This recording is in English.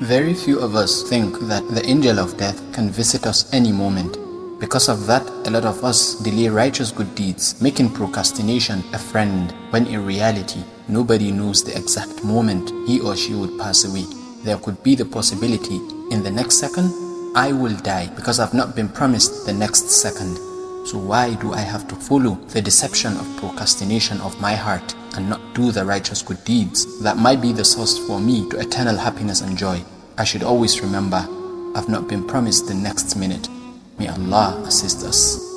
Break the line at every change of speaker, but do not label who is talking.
Very few of us think that the angel of death can visit us any moment. Because of that, a lot of us delay righteous good deeds, making procrastination a friend, when in reality, nobody knows the exact moment he or she would pass away. There could be the possibility in the next second, I will die because I've not been promised the next second. So why do I have to follow the deception of procrastination of my heart and not do the righteous good deeds that might be the source for me to eternal happiness and joy? I should always remember I've not been promised the next minute. May Allah assist us.